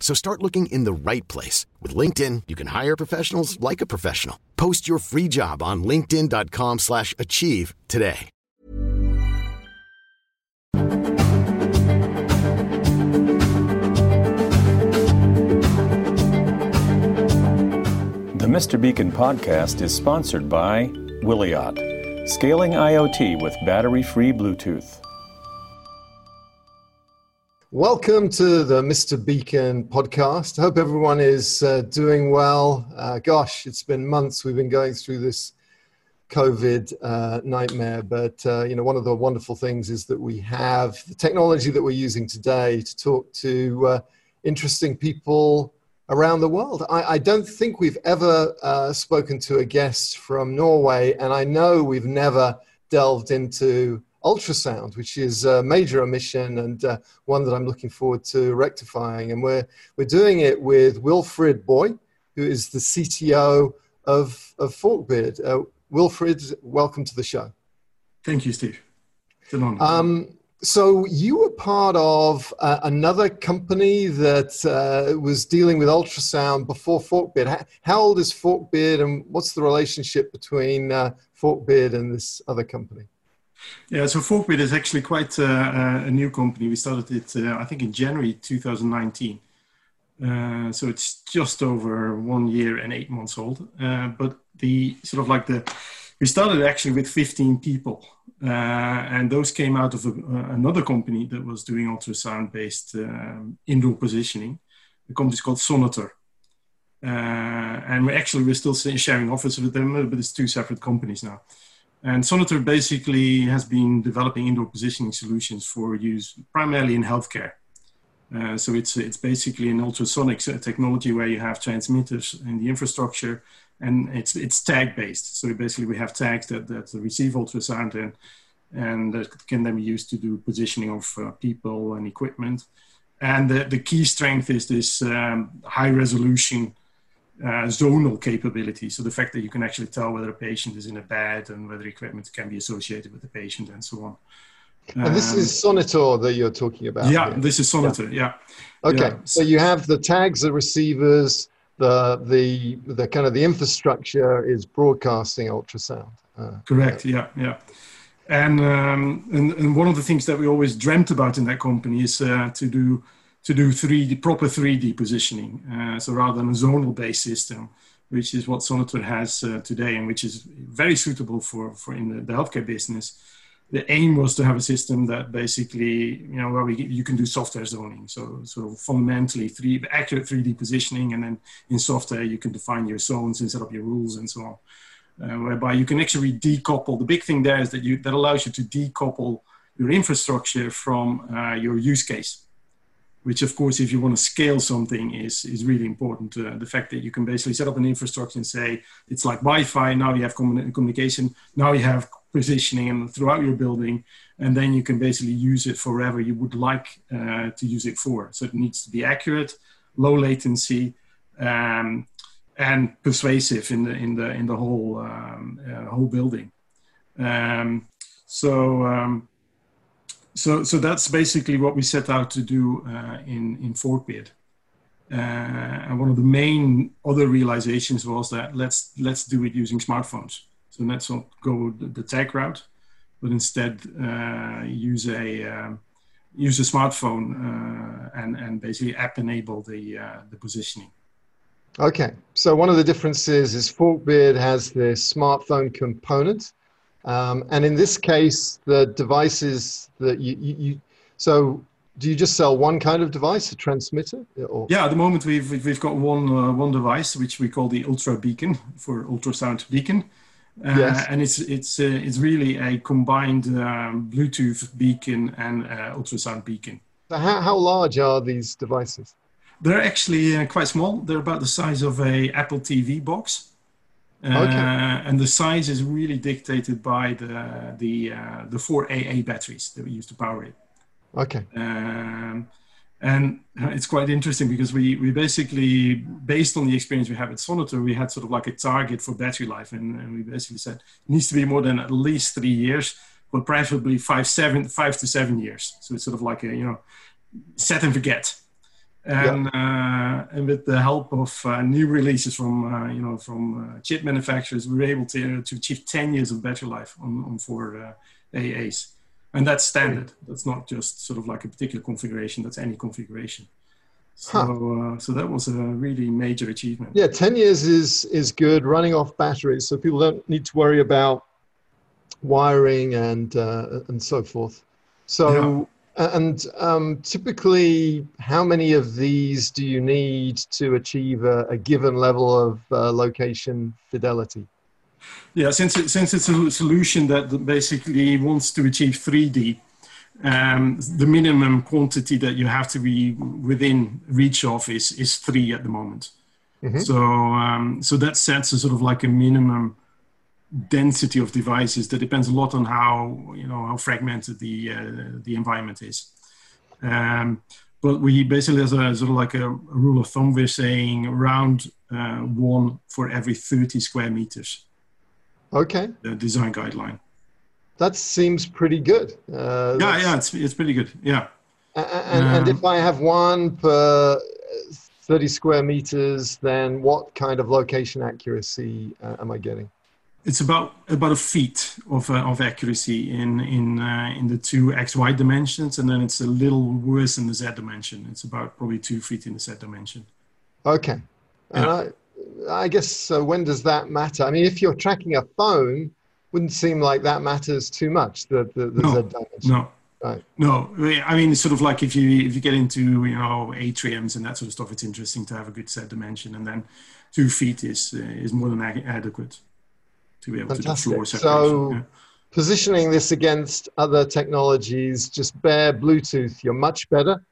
So start looking in the right place. With LinkedIn, you can hire professionals like a professional. Post your free job on linkedin.com slash achieve today. The Mr. Beacon podcast is sponsored by Wiliot, scaling IoT with battery-free Bluetooth. Welcome to the Mr. Beacon podcast. I hope everyone is uh, doing well. Uh, gosh, it's been months we've been going through this COVID uh, nightmare, but uh, you know, one of the wonderful things is that we have the technology that we're using today to talk to uh, interesting people around the world. I, I don't think we've ever uh, spoken to a guest from Norway, and I know we've never delved into ultrasound, which is a major omission and uh, one that I'm looking forward to rectifying. And we're, we're doing it with Wilfred Booij, who is the CTO of, of Forkbeard. Uh, Wilfred, welcome to the show. Thank you, Steve. It's an honor. Um, so you were part of uh, another company that uh, was dealing with ultrasound before Forkbeard. How, how, old is Forkbeard, and what's the relationship between uh, Forkbeard and this other company? Yeah, so Forkbeard is actually quite uh, uh, a new company. We started it, uh, I think, in January 2019. so it's just over one year and eight months old. but the sort of like the we started actually with 15 people uh, and those came out of a, uh, another company that was doing ultrasound based um, indoor positioning the company is called Sonitor uh, and we actually we're still sharing office with them but it's two separate companies now and Sonitor basically has been developing indoor positioning solutions for use primarily in healthcare uh, so it's it's basically an ultrasonic technology where you have transmitters in the infrastructure and it's it's tag based. So basically, we have tags that that receive ultrasound and and that can then be used to do positioning of uh, people and equipment. And the, the key strength is this um, high resolution uh, zonal capability. So the fact that you can actually tell whether a patient is in a bed and whether equipment can be associated with the patient and so on. And this is um, Sonitor that you're talking about. Yeah, here. this is Sonitor. Yeah. yeah. Okay, yeah. so you have the tags, the receivers, the the the kind of the infrastructure is broadcasting ultrasound. Uh, Correct. Yeah. Yeah. And, um, and and one of the things that we always dreamt about in that company is uh, to do to do 3D proper 3D positioning. Uh, so rather than a zonal based system, which is what Sonitor has uh, today, and which is very suitable for for in the, the healthcare business the aim was to have a system that basically, you know, where we, you can do software zoning. So, so fundamentally, three accurate 3D positioning, and then in software you can define your zones and set up your rules and so on. Uh, whereby you can actually decouple. The big thing there is that you that allows you to decouple your infrastructure from uh, your use case which of course if you want to scale something is is really important uh, the fact that you can basically set up an infrastructure and say it's like wi-fi now you have communication now you have positioning and throughout your building and then you can basically use it for wherever you would like uh, to use it for. So it needs to be accurate low latency um, and persuasive in the in the in the whole um, uh, whole building. Um, so um, so, so that's basically what we set out to do uh, in in Forkbeard. Uh, and one of the main other realizations was that let's let's do it using smartphones. So let's not go the, the tech route, but instead uh, use a um, use a smartphone uh, and and basically app enable the uh, the positioning. Okay, so one of the differences is Forkbeard has the smartphone component Um, and in this case, the devices that you, you, you, so do you just sell one kind of device, a transmitter? Or? Yeah, at the moment we've we've got one uh, one device which we call the Ultra Beacon for ultrasound beacon, uh, yes. and it's it's uh, it's really a combined um, Bluetooth beacon and uh, ultrasound beacon. So how how large are these devices? They're actually uh, quite small. They're about the size of a Apple TV box. Uh, okay. and the size is really dictated by the the the four AA batteries that we use to power it. Okay. Um, and it's quite interesting because we, we basically, based on the experience we have at Sonitor, we had sort of like a target for battery life. And, and we basically said it needs to be more than at least three years, but preferably five, seven, five to seven years. So it's sort of like a, you know, set and forget. And, yeah. uh, and with the help of uh, new releases from, uh, you know, from uh, chip manufacturers, we were able to, to achieve 10 years of battery life on, on four uh, AAs and that's standard. That's not just sort of like a particular configuration. That's any configuration. So, uh, so that was a really major achievement. Yeah, ten years is is good. Running off batteries, so people don't need to worry about wiring and uh, and so forth. So. And um, typically, how many of these do you need to achieve a, a given level of uh, location fidelity? Yeah, since it, since it's a solution that basically wants to achieve 3D, um, the minimum quantity that you have to be within reach of is is three at the moment. Mm-hmm. So um, so that sets a sort of like a minimum density of devices that depends a lot on how you know how fragmented the uh, the environment is. Um, but we basically, as a sort of like a, rule of thumb, we're saying around uh, one for every 30 square meters. Okay. The design guideline. That seems pretty good. Uh, yeah, yeah, it's, it's pretty good. Yeah. And, and, um, and if I have one per 30 square meters, then what kind of location accuracy uh, am I getting? It's about about a feet of, uh, of accuracy in in uh, in the two x y dimensions, and then it's a little worse in the z dimension. It's about probably two feet in the z dimension. Okay, and yeah. I I guess so. When does that matter? I mean, if you're tracking a phone, wouldn't seem like that matters too much. The the, the no, Z dimension. No. Right. No, I mean, it's sort of like if you if you get into you know atriums and that sort of stuff, it's interesting to have a good Z dimension, and then two feet is uh, is more than adequate to be able Fantastic. to do floor So, yeah. positioning this against other technologies, just bare Bluetooth, you're much better.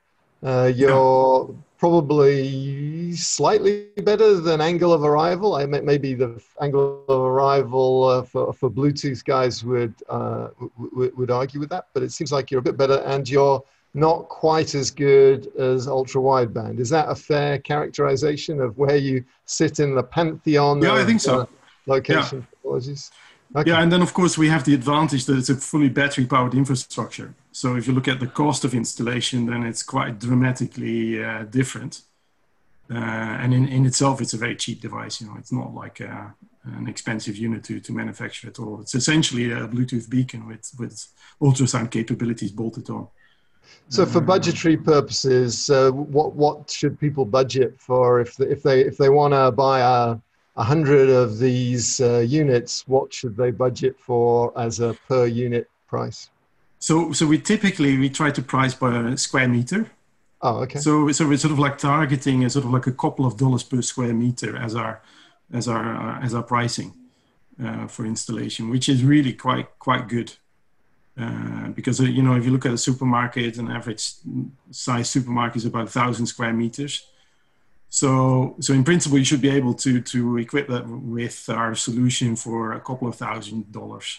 Uh, you're yeah probably slightly better than angle of arrival. I maybe the angle of arrival uh, for, for Bluetooth guys would, uh, would argue with that, but it seems like you're a bit better and you're not quite as good as ultra wideband. Is that a fair characterization of where you sit in the pantheon? Yeah, of, I think so. Location yeah. technologies. Okay. Yeah, and then of course we have the advantage that it's a fully battery powered infrastructure. So if you look at the cost of installation, then it's quite dramatically uh, different. Uh, and in, in itself, it's a very cheap device. You know, it's not like a, uh, an expensive unit to, to manufacture at all. It's essentially a Bluetooth beacon with, with ultrasound capabilities bolted on. So, for uh, budgetary purposes, uh, what what should people budget for if they, if they if they want to buy a a hundred of these uh, units, what should they budget for as a per unit price? So, so we typically we try to price by a square meter. Oh, okay. So, so we're sort of like targeting a sort of like a couple of dollars per square meter as our as our uh, as our pricing uh, for installation, which is really quite quite good. Uh, because uh, you know if you look at a supermarket, an average size supermarket is about thousand square meters so, so in principle, you should be able to to equip that with our solution for a couple of thousand dollars.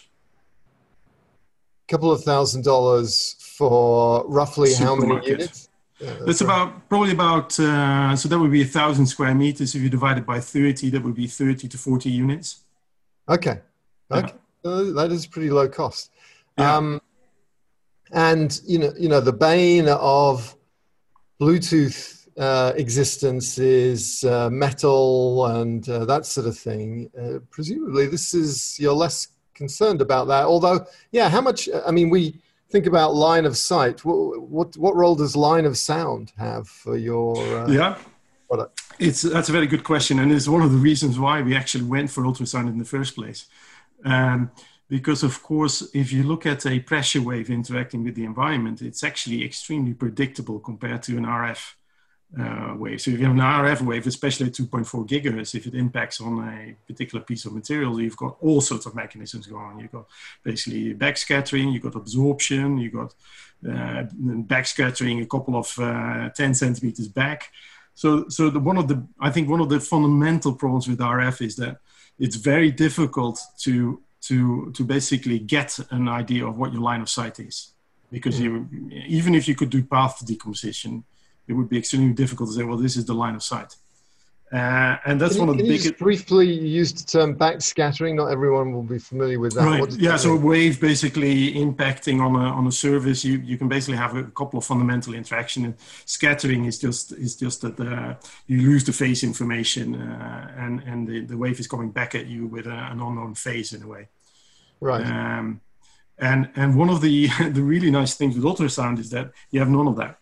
A couple of thousand dollars for roughly how many units? Yeah, that's, that's about probably about uh, so that would be a thousand square meters. If you divide it by thirty, that would be thirty to forty units. Okay, okay, yeah. uh, that is pretty low cost. Yeah. Um, and you know, you know, the bane of Bluetooth uh, existence is uh, metal and uh, that sort of thing. Uh, presumably, this is you're less concerned about that. Although, yeah, how much? I mean, we think about line of sight. What what, what role does line of sound have for your uh, yeah product? It's that's a very good question, and it's one of the reasons why we actually went for ultrasound in the first place. Um, because of course if you look at a pressure wave interacting with the environment it's actually extremely predictable compared to an rf uh, wave. So if you have an rf wave especially at 2.4 gigahertz if it impacts on a particular piece of material you've got all sorts of mechanisms going on. You've got basically backscattering you've got absorption you've got uh, backscattering a couple of uh, 10 centimeters back. So so the, one of the i think one of the fundamental problems with rf is that it's very difficult to to to basically get an idea of what your line of sight is. Because you even if you could do path decomposition it would be extremely difficult to say well this is the line of sight uh, and that's can one you, of the you biggest briefly use the term backscattering. Not everyone will be familiar with that. Right. Yeah. that So mean? wave basically impacting on a on a surface, you, you can basically have a couple of fundamental interaction. And scattering is just is just that uh, you lose the phase information, uh, and and the, the wave is coming back at you with a, an unknown phase in a way. right. Um, and and one of the the really nice things with ultrasound is that you have none of that.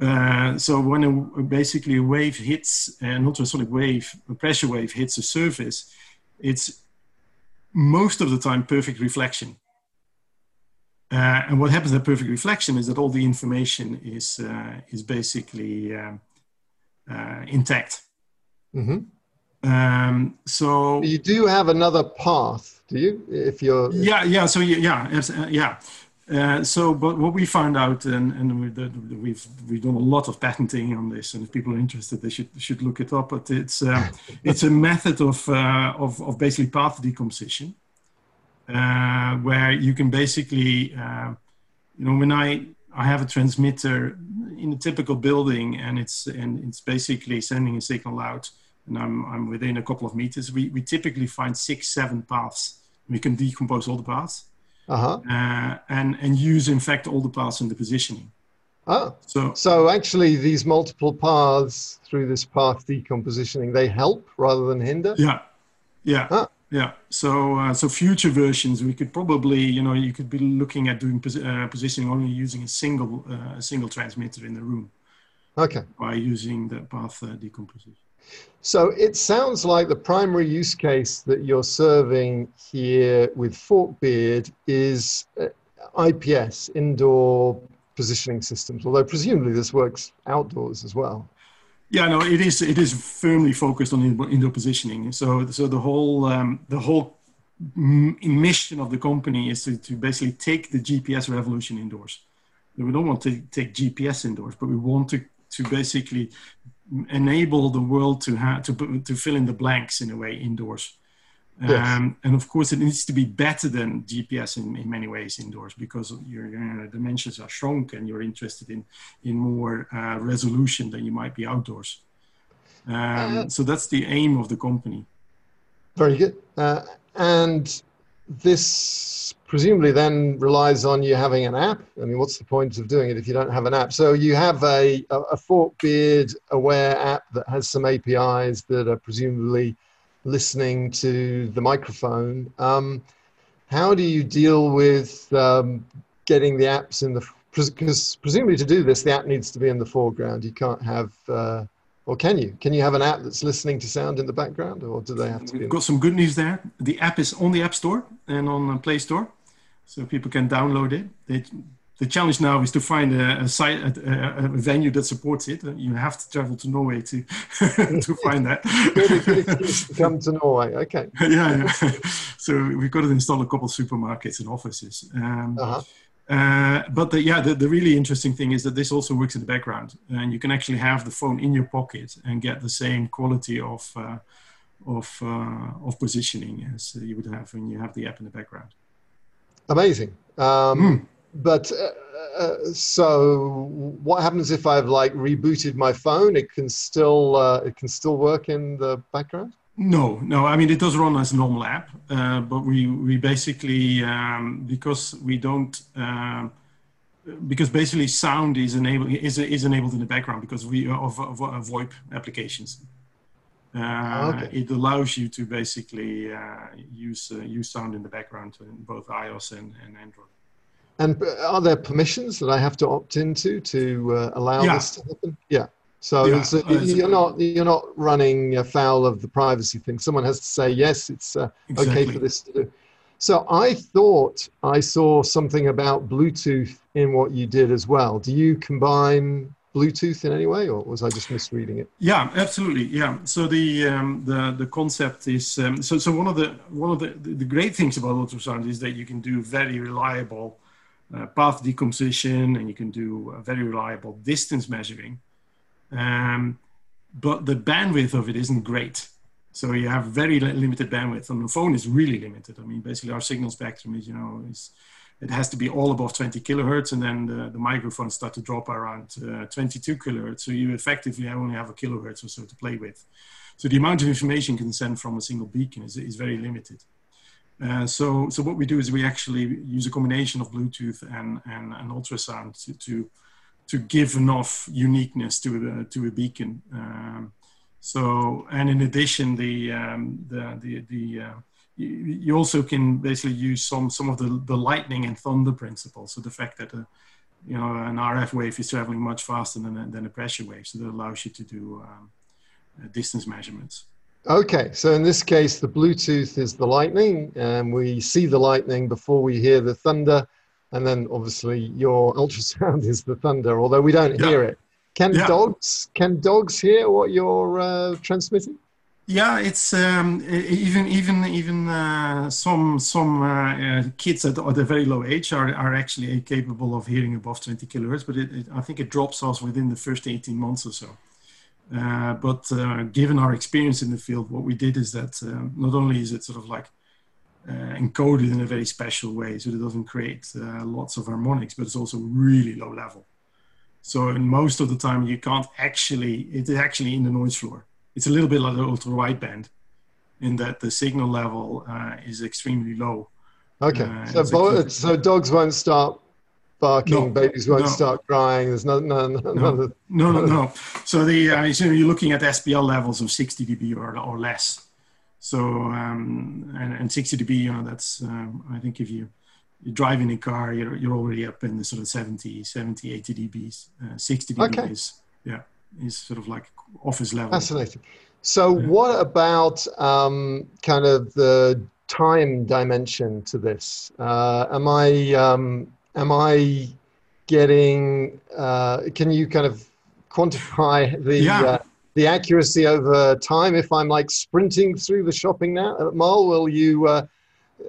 Uh, so when a, basically a wave hits an ultrasonic wave, a pressure wave hits a surface, it's most of the time perfect reflection. Uh, and what happens at perfect reflection is that all the information is uh, is basically um, uh, intact. hmm Um, so You do have another path, do you? If you're yeah yeah so yeah yeah uh, yeah uh, so but what we found out and, and we, that we've we've done a lot of patenting on this and if people are interested they should should look it up but it's uh, it's a method of, uh, of of basically path decomposition uh, where you can basically uh, you know when i i have a transmitter in a typical building and it's and it's basically sending a signal out and i'm i'm within a couple of meters we we typically find six seven paths we can decompose all the paths uh-huh. uh, and and use in fact all the paths in the positioning Ah, so so actually, these multiple paths through this path decompositioning they help rather than hinder. yeah yeah Ah. yeah so uh, so future versions we could probably you know you could be looking at doing uh, positioning only using a single uh, a single transmitter in the room Okay. by using the path uh, decomposition So it sounds like the primary use case that you're serving here with Forkbeard is uh, IPS, indoor positioning systems, although presumably this works outdoors as well. Yeah, no, it is. It is firmly focused on indoor positioning. So, so the whole um, the whole mission of the company is to, to basically take the GPS revolution indoors. We don't want to take GPS indoors, but we want to to basically enable the world to have to put- to fill in the blanks in a way indoors. Yes. Um, and of course, it needs to be better than GPS in, in many ways indoors because your, your dimensions are shrunk and you're interested in, in more uh, resolution than you might be outdoors. Um, so that's the aim of the company. Very good. Uh, and this presumably then relies on you having an app. I mean, what's the point of doing it if you don't have an app? So you have a, a, a Forkbeard aware app that has some APIs that are presumably listening to the microphone. Um, how do you deal with um, getting the apps in the because presumably to do this, the app needs to be in the foreground. You can't have, uh, or can you? Can you have an app that's listening to sound in the background, or do they have to be? We've In got some good news there. The app is on the App Store and on the Play Store, so people can download it. It- the challenge now is to find a, a site, a, a, a venue that supports it. You have to travel to Norway to to find that. good, good come to Norway. Okay. yeah, yeah. so we've got to install a couple of supermarkets and offices. Um, Uh-huh. Uh, but the, yeah, the, the really interesting thing is that this also works in the background, and you can actually have the phone in your pocket and get the same quality of uh, of uh, of positioning as you would have when you have the app in the background. Amazing. Um, Hmm. But uh, uh, so, what happens if I've like rebooted my phone? It can still uh, it can still work in the background. No, no. I mean, it does run as a normal app, uh, but we we basically um, because we don't um, because basically sound is enabled is is enabled in the background because we of, of, of VoIP applications. Uh, Okay. It allows you to basically uh, use uh, use sound in the background in both iOS and, and Android. And uh, are there permissions that I have to opt into to uh, allow Yeah. this to happen? Yeah. So, Yeah, uh, you're not you're not running afoul of the privacy thing. Someone has to say yes, it's uh, okay for this to do. So I thought I saw something about Bluetooth in what you did as well. Do you combine Bluetooth in any way, or was I just misreading it? Yeah, absolutely. Yeah. So the um, the the concept is um, so so one of the one of the the great things about ultrasound is that you can do very reliable uh, path decomposition and you can do very reliable distance measuring. Um, but the bandwidth of it isn't great. So you have very limited bandwidth. On the phone is really limited. I mean, basically our signal spectrum is, you know, is it has to be all above 20 kilohertz, and then the, the microphones start to drop around uh, 22 kilohertz. So you effectively only have a kilohertz or so to play with. So the amount of information you can send from a single beacon is, is very limited. Uh, so, so what we do is we actually use a combination of Bluetooth and, and, and ultrasound to, to, to give enough uniqueness to a, to a beacon. Um, so, and in addition, the, um, the, the, the uh, you, you, also can basically use some, some of the, the lightning and thunder principles. So the fact that, a, uh, you know, an RF wave is traveling much faster than a, than a pressure wave. So that allows you to do um, uh, distance measurements. Okay, so in this case, the Bluetooth is the lightning, and we see the lightning before we hear the thunder, and then obviously your ultrasound is the thunder, although we don't yeah. hear it. Can yeah. dogs can dogs hear what you're uh, transmitting? Yeah, it's um, even even even uh, some some uh, uh, kids at, at, a very low age are, are actually capable of hearing above 20 kilohertz, but it, it, I think it drops off within the first 18 months or so. Uh, but uh, given our experience in the field, what we did is that uh, not only is it sort of like encoded in a very special way, so it doesn't create lots of harmonics, but it's also really low level. So in most of the time, you can't actually, it's actually in the noise floor. It's a little bit like the ultra wideband in that the signal level uh, is extremely low. Okay, uh, so, bo- so dogs won't start barking, no, babies won't no. start crying. There's no, no, no, no, no, no, no. So the uh, so you're looking at SPL levels of 60 dB or, or less. So um, and, and 60 dB, you know, that's um, I think if you you're driving a car, you're, you're already up in the sort of 70, 70, 80 dBs. Uh, 60 dB okay. is, yeah, is sort of like office level. Fascinating. So, yeah. what about um, kind of the time dimension to this? Uh, am I um, am I getting? Uh, can you kind of quantify the yeah. The accuracy over time? If I'm like sprinting through the shopping now at mall, will you? Uh,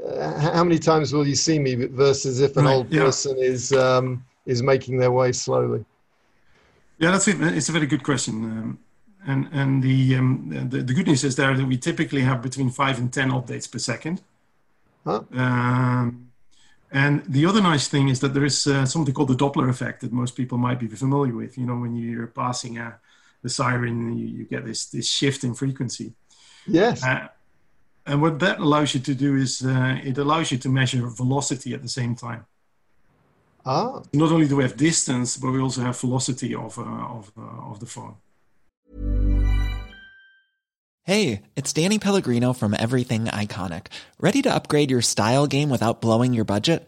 uh, how many times will you see me versus if an right, old yeah. person is um, is making their way slowly? Yeah, that's it. It's a very good question. Um, and and the, um, the, the good news is there that we typically have between five and ten updates per second. Huh? Um, and the other nice thing is that there is uh, something called the Doppler effect that most people might be familiar with. You know, when you're passing a, the siren, you, you get this this shift in frequency. Yes. Uh, and what that allows you to do is uh, it allows you to measure velocity at the same time. Ah. Not only do we have distance, but we also have velocity of, uh, of, uh, of the phone. Hey, it's Danny Pellegrino from Everything Iconic. Ready to upgrade your style game without blowing your budget?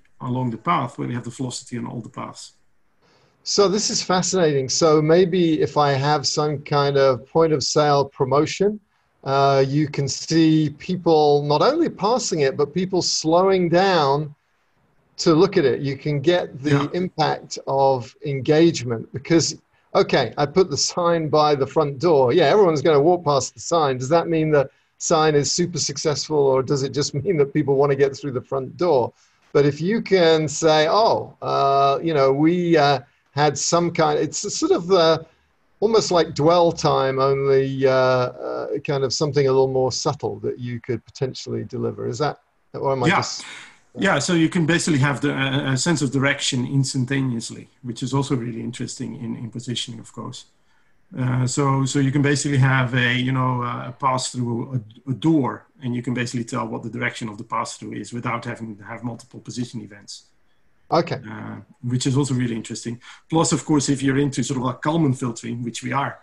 along the path, where we have the velocity on all the paths. So this is fascinating. So maybe if I have some kind of point of sale promotion, uh, you can see people not only passing it, but people slowing down to look at it. You can get the yeah. impact of engagement because, okay, I put the sign by the front door. Yeah, everyone's going to walk past the sign. Does that mean the sign is super successful or does it just mean that people want to get through the front door? But if you can say, oh, uh, you know, we, uh, had some kind. It's sort of uh, almost like dwell time, only uh, uh, kind of something a little more subtle that you could potentially deliver. Is that, or am I yeah. just? Yeah, so you can basically have the, a sense of direction instantaneously, which is also really interesting in, in positioning, of course. Uh, so, so you can basically have a you know a pass through a, a, door, and you can basically tell what the direction of the pass through is without having to have multiple position events. Okay. Uh, which is also really interesting. Plus, of course, if you're into sort of like Kalman filtering, which we are,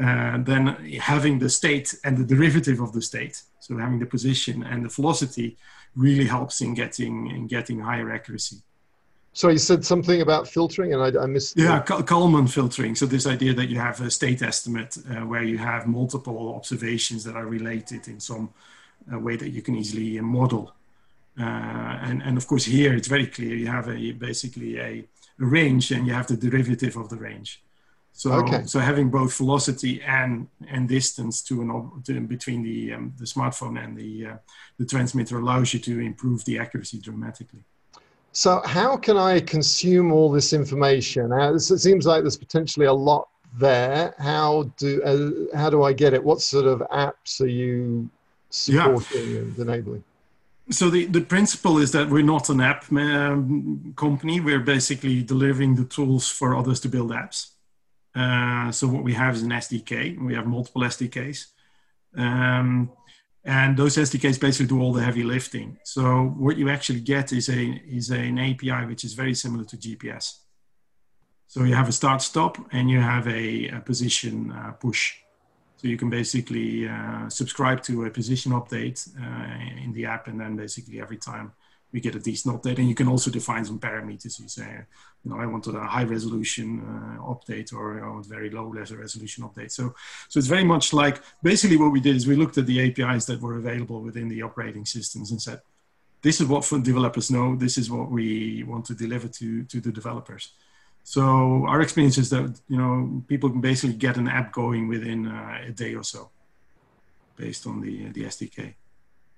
uh, then having the state and the derivative of the state, so having the position and the velocity, really helps in getting in getting higher accuracy. So you said something about filtering, and I, I missed. Yeah, Kalman filtering. So this idea that you have a state estimate uh, where you have multiple observations that are related in some uh, way that you can easily model. Uh, and, and of course here it's very clear you have a basically a, a range and you have the derivative of the range. So, okay. so having both velocity and and distance to an to, between the um, the smartphone and the uh, the transmitter allows you to improve the accuracy dramatically. So, how can I consume all this information? Uh, it seems like there's potentially a lot there. How do uh, how do I get it? What sort of apps are you supporting yeah. and enabling? so the, the principle is that we're not an app um, company. We're basically delivering the tools for others to build apps. Uh, so what we have is an SDK. We have multiple SDKs. Um, and those SDKs basically do all the heavy lifting. So what you actually get is a is an API which is very similar to GPS. So you have a start stop and you have a, a position uh, push. So you can basically uh, subscribe to a position update uh, in the app, and then basically every time we get a decent update, and you can also define some parameters. You say, you know, I want a high resolution uh, update or you know, very low resolution update. So, so it's very much like basically what we did is we looked at the APIs that were available within the operating systems and said, this is what developers know. This is what we want to deliver to to the developers. So our experience is that you know people can basically get an app going within uh, a day or so, based on the the SDK.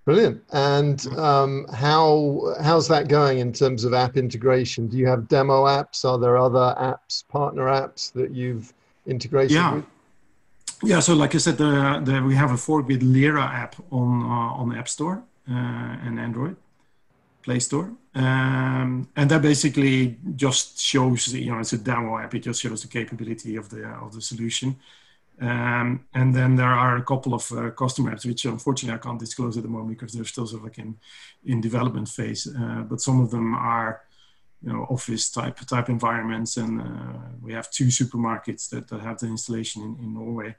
Brilliant. And um, how how's that going in terms of app integration? Do you have demo apps? Are there other apps, partner apps that you've integrated yeah. with? Yeah. So like I said, the, the, we have a Forkbeard Lyra app on uh, on the App Store uh, and Android Play Store. Um, and that basically just shows, you know, it's a demo app. It just shows the capability of the of the solution. Um, and then there are a couple of uh, custom apps, which unfortunately I can't disclose at the moment because they're still sort of like in in development phase. Uh, but some of them are, you know, office type type environments, and uh, we have two supermarkets that, that have the installation in, in Norway.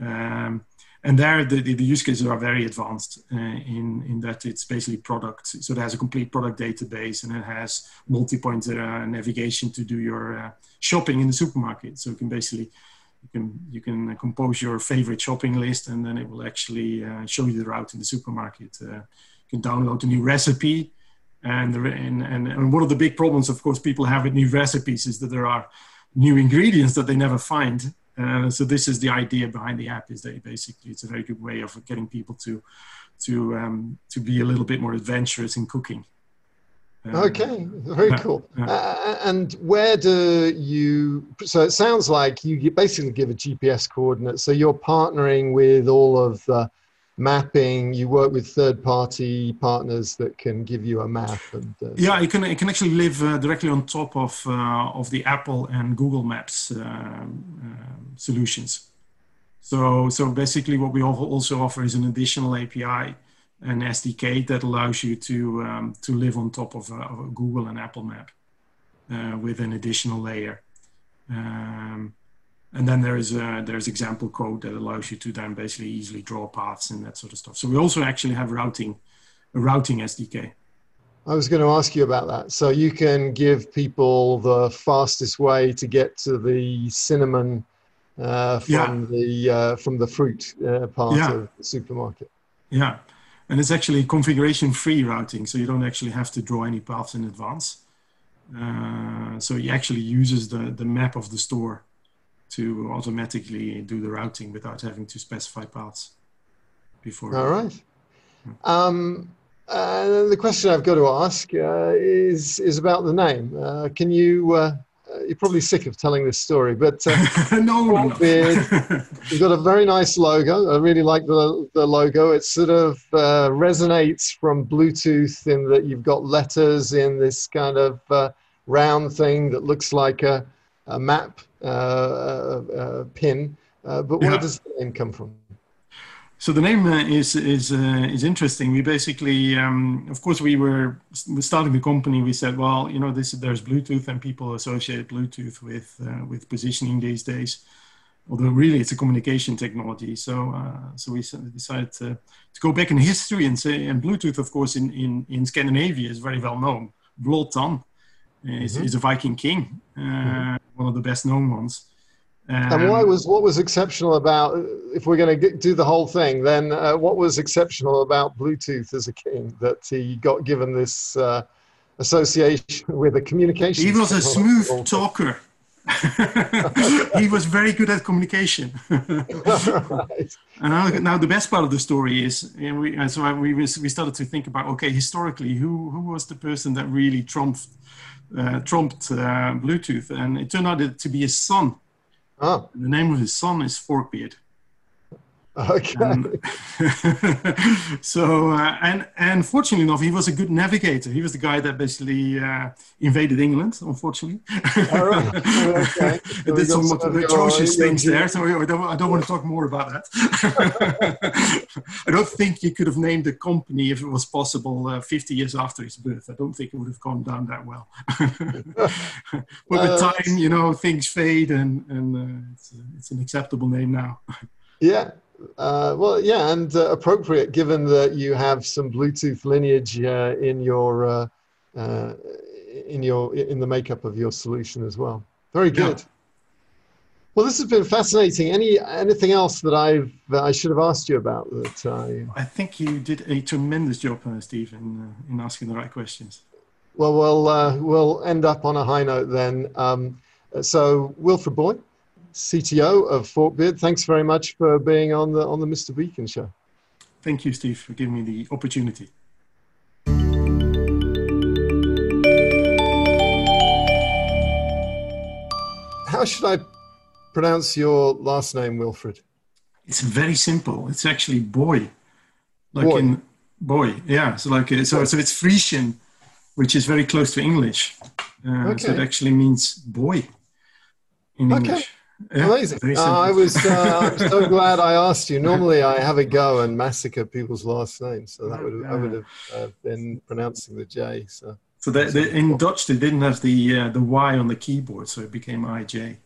Um, and there the, the, use cases are very advanced uh, in, in that it's basically product so it has a complete product database and it has multi-point uh, navigation to do your uh, shopping in the supermarket so you can basically you can you can compose your favorite shopping list and then it will actually uh, show you the route in the supermarket uh, you can download a new recipe and, the, and, and, and one of the big problems of course people have with new recipes is that there are new ingredients that they never find uh, so this is the idea behind the app is that basically it's a very good way of getting people to to um, to be a little bit more adventurous in cooking. Okay, very cool. Uh, and where do you? So it sounds like you basically give a GPS coordinate. So you're partnering with all of the mapping you work with third party partners that can give you a map and uh, yeah it can it can actually live uh, directly on top of uh, of the apple and google maps um, solutions so so basically what we also offer is an additional api an sdk that allows you to um, to live on top of a, of google and apple map uh, with an additional layer um, and then there is a, there's example code that allows you to then basically easily draw paths and that sort of stuff. So we also actually have routing, a routing SDK. I was going to ask you about that. So you can give people the fastest way to get to the cinnamon uh, from Yeah. the uh, from the fruit uh, part Yeah. of the supermarket. Yeah, and it's actually configuration-free routing, so you don't actually have to draw any paths in advance. Uh, so he actually uses the, the map of the store to automatically do the routing without having to specify paths before. All right. Um, uh, the question I've got to ask uh, is is about the name. Uh, can you? Uh, you're probably sick of telling this story, but uh, no. Beard. you've got a very nice logo. I really like the the logo. It sort of uh, resonates from Bluetooth in that you've got letters in this kind of uh, round thing that looks like a, a map uh, uh, uh, pin. Uh, but where Yeah. does the name come from? So the name uh, is is uh, is interesting. We basically, um, of course, we were starting the company. We said, well, you know, this there's Bluetooth, and people associate Bluetooth with uh, with positioning these days. Although really, it's a communication technology. So uh, so we decided to, to go back in history and say, and Bluetooth, of course, in in, in Scandinavia is very well known. Blåtand is, is a Viking king, uh, one of the best known ones. And why Um, was what was exceptional about? If we're going to do the whole thing, then uh, what was exceptional about Bluetooth as a king that he got given this uh, association with a communication? He was a smooth talker. he was very good at communication. right. And now, now the best part of the story is, and we, and so I- we, we started to think about, okay, historically, who, who was the person that really trumped, uh, trumped uh, Bluetooth? And it turned out to be his son. Oh, The name of his son is Forkbeard. Okay. Um, so uh, and and fortunately enough, he was a good navigator. He was the guy that basically uh, invaded England. Unfortunately, All right. Okay. So did some some atrocious things there. So I don't, I don't want to talk more about that. I don't think you could have named the company if it was possible uh, 50 years after his birth. I don't think it would have gone down that well. but with Uh, time, you know, things fade, and and uh, it's, it's an acceptable name now. Yeah. Uh, well, yeah, and uh, appropriate given that you have some Bluetooth lineage uh, in your uh, uh, in your in the makeup of your solution as well. Very Yeah. good. Well, this has been fascinating. Any anything else that I've that I should have asked you about that I I think you did a tremendous job, uh, Steve, in, uh, in asking the right questions. Well, we'll uh, we'll end up on a high note then. Um, so, Wilfred Booij, CTO of Forkbeard, thanks very much for being on the on the Mr. Beacon show. Thank you, Steve, for giving me the opportunity. How should I pronounce your last name, Wilfred? It's very simple. It's actually boy, like Boy. in boy. Yeah. So like uh, so so it's Frisian, which is very close to English. Uh, So it actually means boy in Okay. English. Yeah, Amazing. Uh. I was uh, I'm so glad I asked you. Normally, I have a go and massacre people's last names, so that would have, I would have uh, been pronouncing the J. So So they, they, in Dutch, they didn't have the uh, the Y on the keyboard, so it became IJ.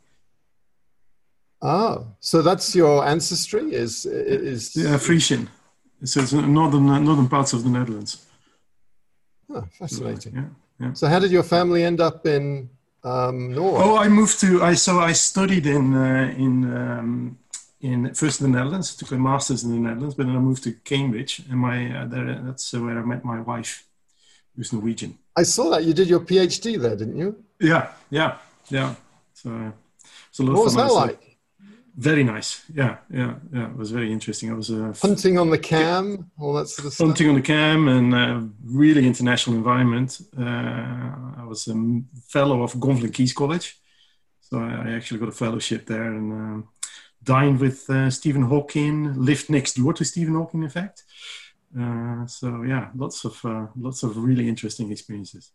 oh, so that's your ancestry is is Yeah, Frisian. So it's northern uh, northern parts of the Netherlands. oh, fascinating. Yeah, yeah. So, how did your family end up in um? Oh, I moved to I so I studied in uh, in um, in first in the Netherlands, took a master's in the Netherlands, but then I moved to Cambridge, and my uh, there, that's uh, where I met my wife, who's Norwegian. I saw that you did your PhD there, didn't you? Yeah, yeah, yeah. So, uh, so What was that like? Very nice. Yeah, yeah, yeah. It was very interesting. I was uh, Hunting on the cam, all that sort of stuff. hunting on the cam and uh, really international environment. Uh, I was a fellow of Gonville Caius College, so I I actually got a fellowship there and um, dined with uh, Stephen Hawking. Lived next door to Stephen Hawking, in fact. Uh, so yeah, lots of uh, lots of really interesting experiences.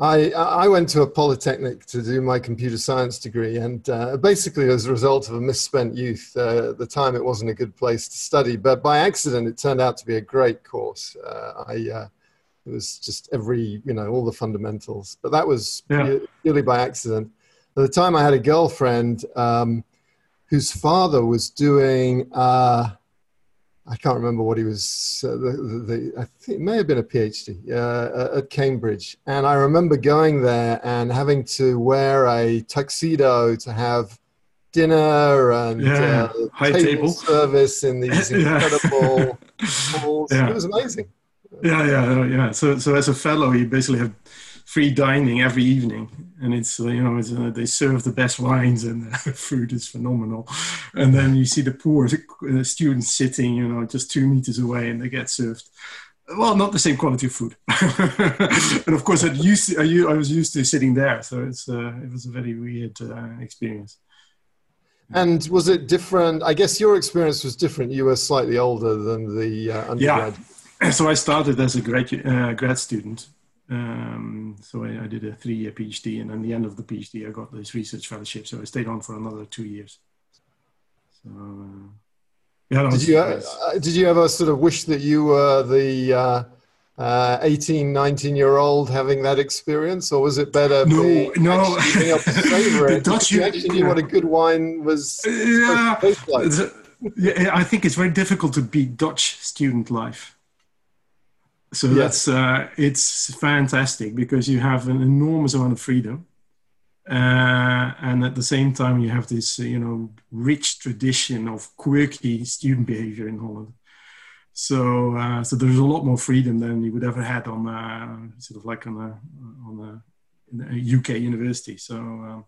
I, I went to a polytechnic to do my computer science degree, and uh, basically, as a result of a misspent youth, uh, at the time it wasn't a good place to study. But by accident, it turned out to be a great course. Uh, I uh, it was just every you know all the fundamentals, but that was Yeah. purely by accident. At the time, I had a girlfriend um, whose father was doing. Uh, I can't remember what he was. Uh, the, the, the, I think it may have been a PhD uh, at Cambridge, and I remember going there and having to wear a tuxedo to have dinner and yeah. uh, high table, table service in these incredible halls. Yeah. It was amazing. Yeah, yeah, yeah. So, so as a fellow, you basically have free dining every evening, and it's you know it's, uh, they serve the best wines and the food is phenomenal. And then you see the poor students sitting, you know, just two meters away, and they get served. Well, not the same quality of food, and of course, I used to, I, I was used to sitting there, so it's uh, it was a very weird uh, experience. And was it different? I guess your experience was different. You were slightly older than the uh, undergrad. Yeah. So I started as a grad, uh, grad student. Um, so I, I, did a three-year PhD, and at the end of the PhD, I got this research fellowship. So I stayed on for another two years. So uh, yeah. Did you uh, did you ever sort of wish that you were the uh, uh, 18, 19 year old having that experience, or was it better? No, being, no. Being able to savor it? Dutch, you actually knew what a good wine was. Yeah, like. yeah, I think it's very difficult to beat Dutch student life. So yes. that's uh, it's fantastic because you have an enormous amount of freedom, uh, and at the same time you have this uh, you know rich tradition of quirky student behavior in Holland. So, uh, so there's a lot more freedom than you would ever had on uh, sort of like on a on a, a UK university. So, um,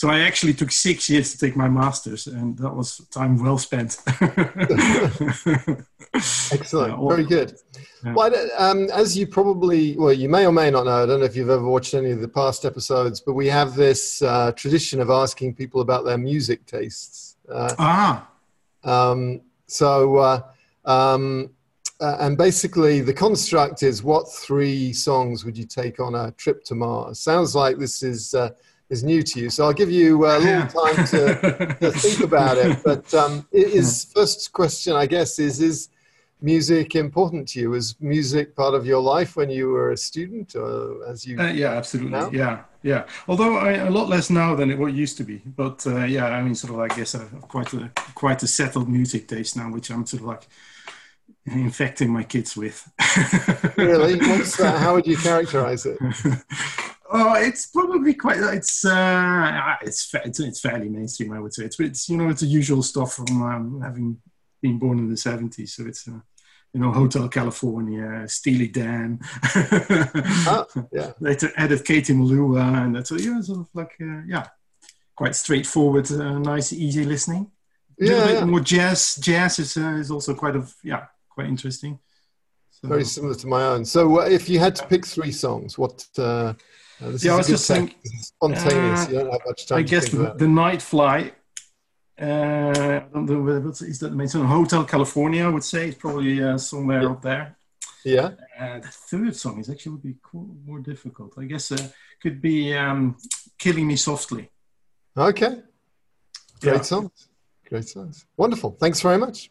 so I actually took six years to take my masters, and that was time well spent. Excellent, uh, very good. Yeah. Well, um, as you probably, well, you may or may not know. I don't know if you've ever watched any of the past episodes, but we have this uh, tradition of asking people about their music tastes. Uh, ah. Um, so uh, um, uh, and basically, the construct is what three songs would you take on a trip to Mars? Sounds like this is uh, is new to you, so I'll give you a little time to, to think about it. But um, is first question, I guess, is is music important to you? Is music part of your life when you were a student, or as you? Uh, yeah, absolutely. Now? Yeah, yeah. Although I, a lot less now than it what used to be. But uh, yeah, I mean, sort of, I guess, I've quite a quite a settled music taste now, which I'm sort of like infecting my kids with. really? What's that? How would you characterize it? Oh, it's probably quite. It's uh, it's it's, it's fairly mainstream, I would say. It's it's you know it's the usual stuff from um, having been born in the seventies. So it's uh, you know Hotel California, Steely Dan. oh, yeah. Later added Katie Melua, and that's yeah, sort of like uh, yeah, quite straightforward, uh, nice, easy listening. A yeah, little bit yeah. more jazz. Jazz is uh, is also quite of yeah quite interesting. So, Very similar to my own. So, uh, if you had to pick three songs, what? Uh, uh yeah, I was just saying, spontaneous. you don't have much time. I guess the, the, Night flight. Uh, is that the main? Hotel California, I would say, it's probably uh, somewhere yeah. up there. Yeah. Uh, the third song is actually would be more difficult. I guess uh, could be um, "Killing Me Softly." Okay. Great yeah. songs. Great songs. Wonderful. Thanks very much.